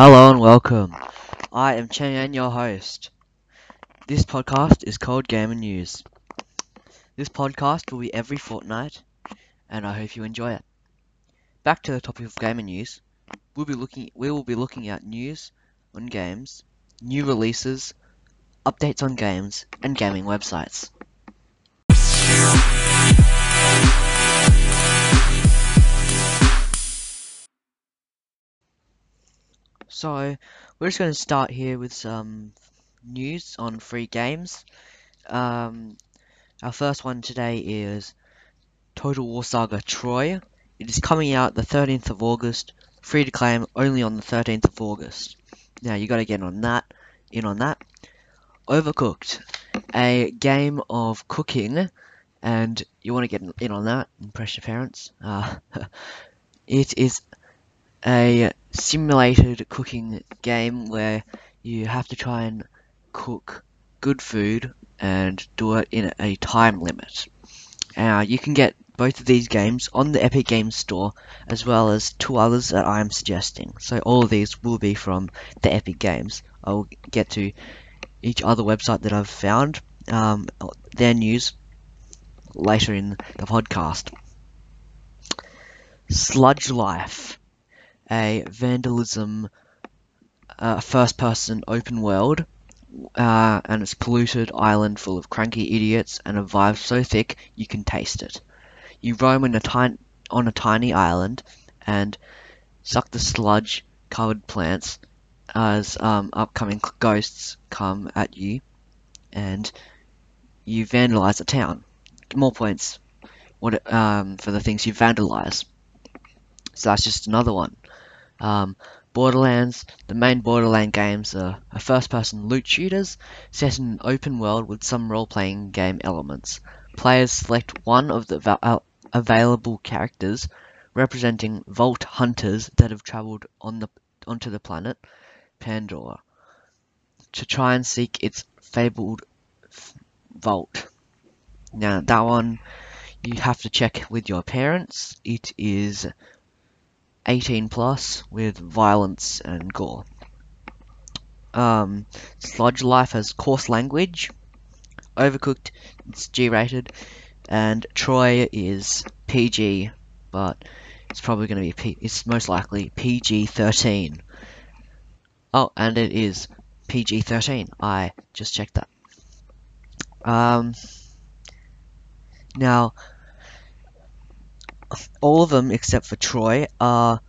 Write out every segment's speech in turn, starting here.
Hello and welcome. I am Cheng-En, your host. This podcast is called Gamer News. This podcast will be every fortnight, and I hope you enjoy it. Back to the topic of gamer news, we'll be looking. We will be looking at news on games, new releases, updates on games, and gaming websites. So, we're just going to start here with some news on free games. Um, our first one today is Total War Saga Troy. It is coming out the 13th of August, free to claim only on the 13th of August. Now, you got to get on that, in on that. Overcooked, a game of cooking, and you want to get in on that, impress your parents. Uh, it is a simulated cooking game where you have to try and cook good food and do it in a time limit. Now, you can get both of these games on the Epic Games Store, as well as two others that I'm suggesting. So all of these will be from the Epic Games. I'll get to each other website that I've found, um, their news, later in the podcast. Sludge Life a vandalism uh, first person open world uh, and it's polluted island full of cranky idiots and a vibe so thick you can taste it. You roam in a tiny, on a tiny island and suck the sludge covered plants as um, upcoming ghosts come at you and you vandalize a town. More points what um, for the things you vandalize. So that's just another one. Um, Borderlands, the main Borderland games are, are first-person loot shooters set in an open world with some role-playing game elements. Players select one of the uh, available characters representing vault hunters that have traveled on the onto the planet Pandora to try and seek its fabled vault. Now that one you have to check with your parents. It is 18 plus with violence and gore. Um, Sludge Life has coarse language. Overcooked, it's G-rated, and Troy is PG, but it's probably going to be P. It's most likely PG-13. Oh, and it is PG-13. I just checked that. Um, now, all of them except for Troy are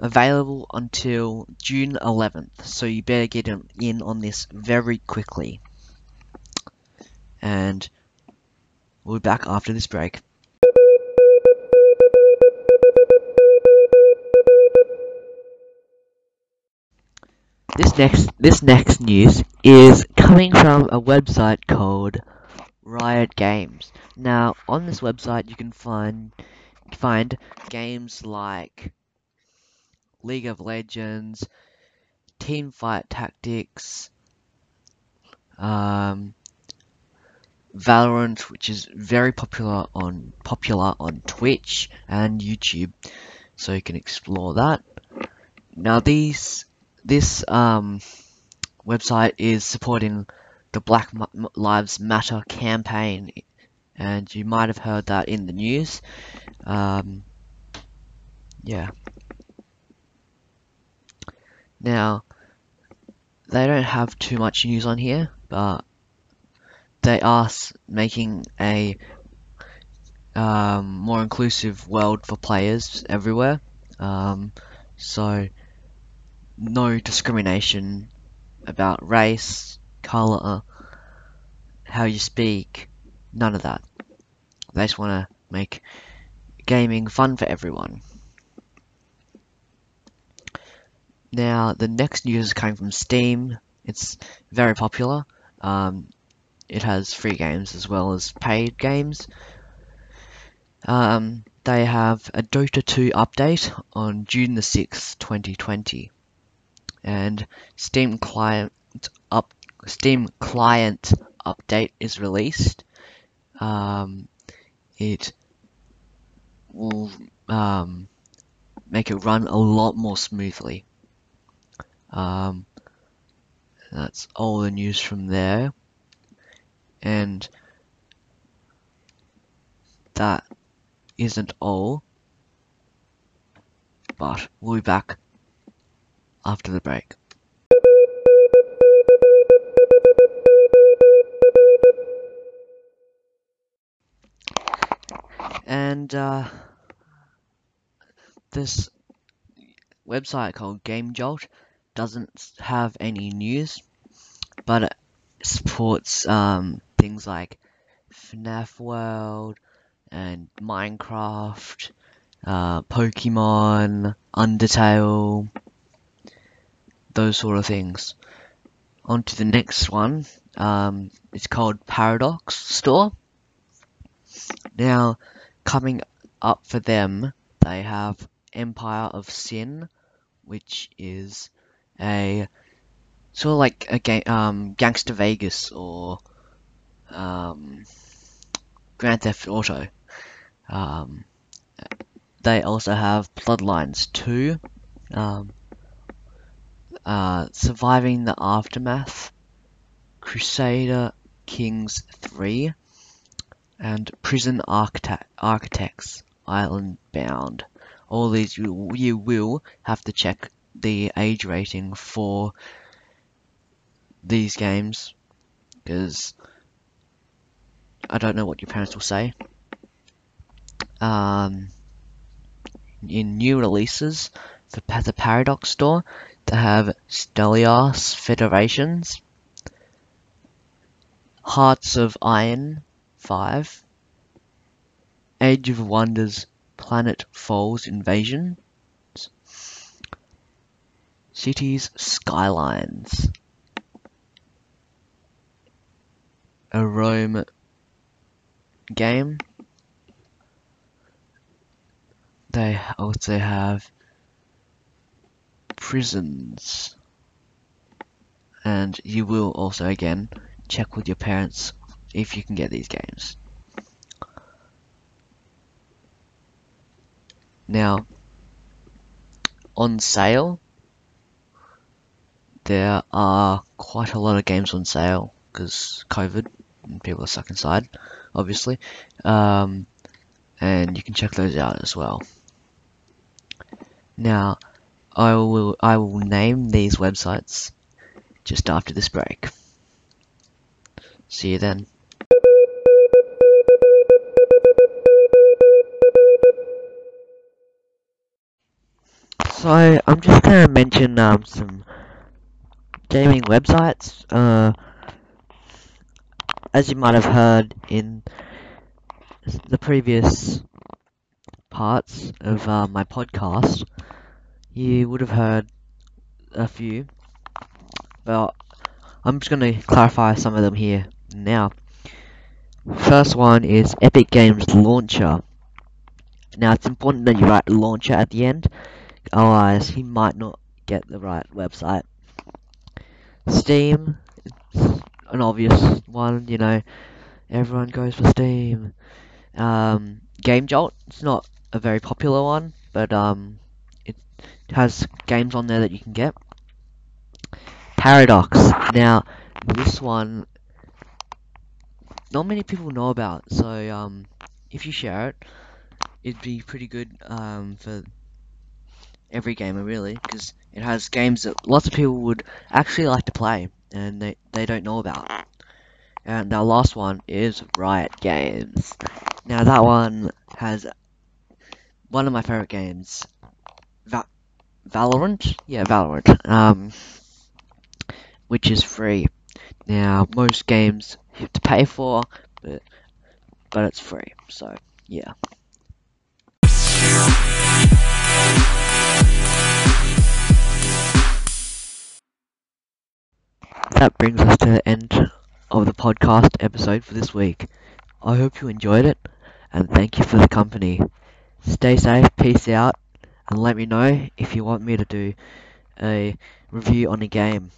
available until June 11th, so you better get in on this very quickly. And we'll be back after this break. This next this next news is coming from a website called Riot Games. Now, on this website you can find find games like League of Legends, Teamfight Tactics, um, Valorant, which is very popular on popular on Twitch and YouTube, so you can explore that. Now these this um, website is supporting the Black Lives Matter campaign, and you might have heard that in the news. Um, yeah. Now, they don't have too much news on here, but they are making a um, more inclusive world for players everywhere. Um, so, no discrimination about race, colour, how you speak, none of that. They just want to make gaming fun for everyone. Now, the next news is coming from Steam. It's very popular. Um, it has free games as well as paid games. Um, they have a Dota 2 update on June the 6th, 2020. And Steam client up Steam client update is released. Um, it will um, make it run a lot more smoothly. Um, that's all the news from there. And that isn't all, but we'll be back after the break. And uh, this website called Game Jolt doesn't have any news, but it supports um, things like FNAF World and Minecraft, uh, Pokemon, Undertale, those sort of things. On to the next one. Um, it's called Paradox Store. Now, coming up for them, they have Empire of Sin, which is a sort of like a game, um, Gangster Vegas or um, Grand Theft Auto. Um, they also have Bloodlines 2, um, uh, Surviving the Aftermath, Crusader Kings 3, and Prison Architect Architects Island Bound. All these you, you will have to check the age rating for these games because I don't know what your parents will say. Um, in new releases, for the Paradox Store, they have Stellaris Federations, Hearts of Iron 5, Age of Wonders Planet Falls Invasion, Cities Skylines, a Rome game. They also have prisons. And you will also again check with your parents if you can get these games. Now, on sale, there are quite a lot of games on sale because COVID and people are stuck inside, obviously. Um, and you can check those out as well. Now, I will I will name these websites just after this break. See you then. So I'm just gonna mention um, some gaming websites. Uh, as you might have heard in the previous parts of uh, my podcast, you would have heard a few, but I'm just going to clarify some of them here now. First one is Epic Games Launcher. Now it's important that you write launcher at the end, otherwise he might not get the right website. Steam, an obvious one, you know, everyone goes for Steam. Um, Game Jolt, it's not a very popular one, but um, it has games on there that you can get. Paradox, now this one, not many people know about, so um, if you share it, it'd be pretty good um, for every gamer really, because it has games that lots of people would actually like to play, and they, they don't know about. And our last one is Riot Games. Now that one has one of my favorite games, Va Valorant. Yeah, Valorant. Um, which is free. Now most games you have to pay for, but but it's free. So yeah. That brings us to the end of the podcast episode for this week. I hope you enjoyed it, and thank you for the company. Stay safe, peace out, and let me know if you want me to do a review on a game.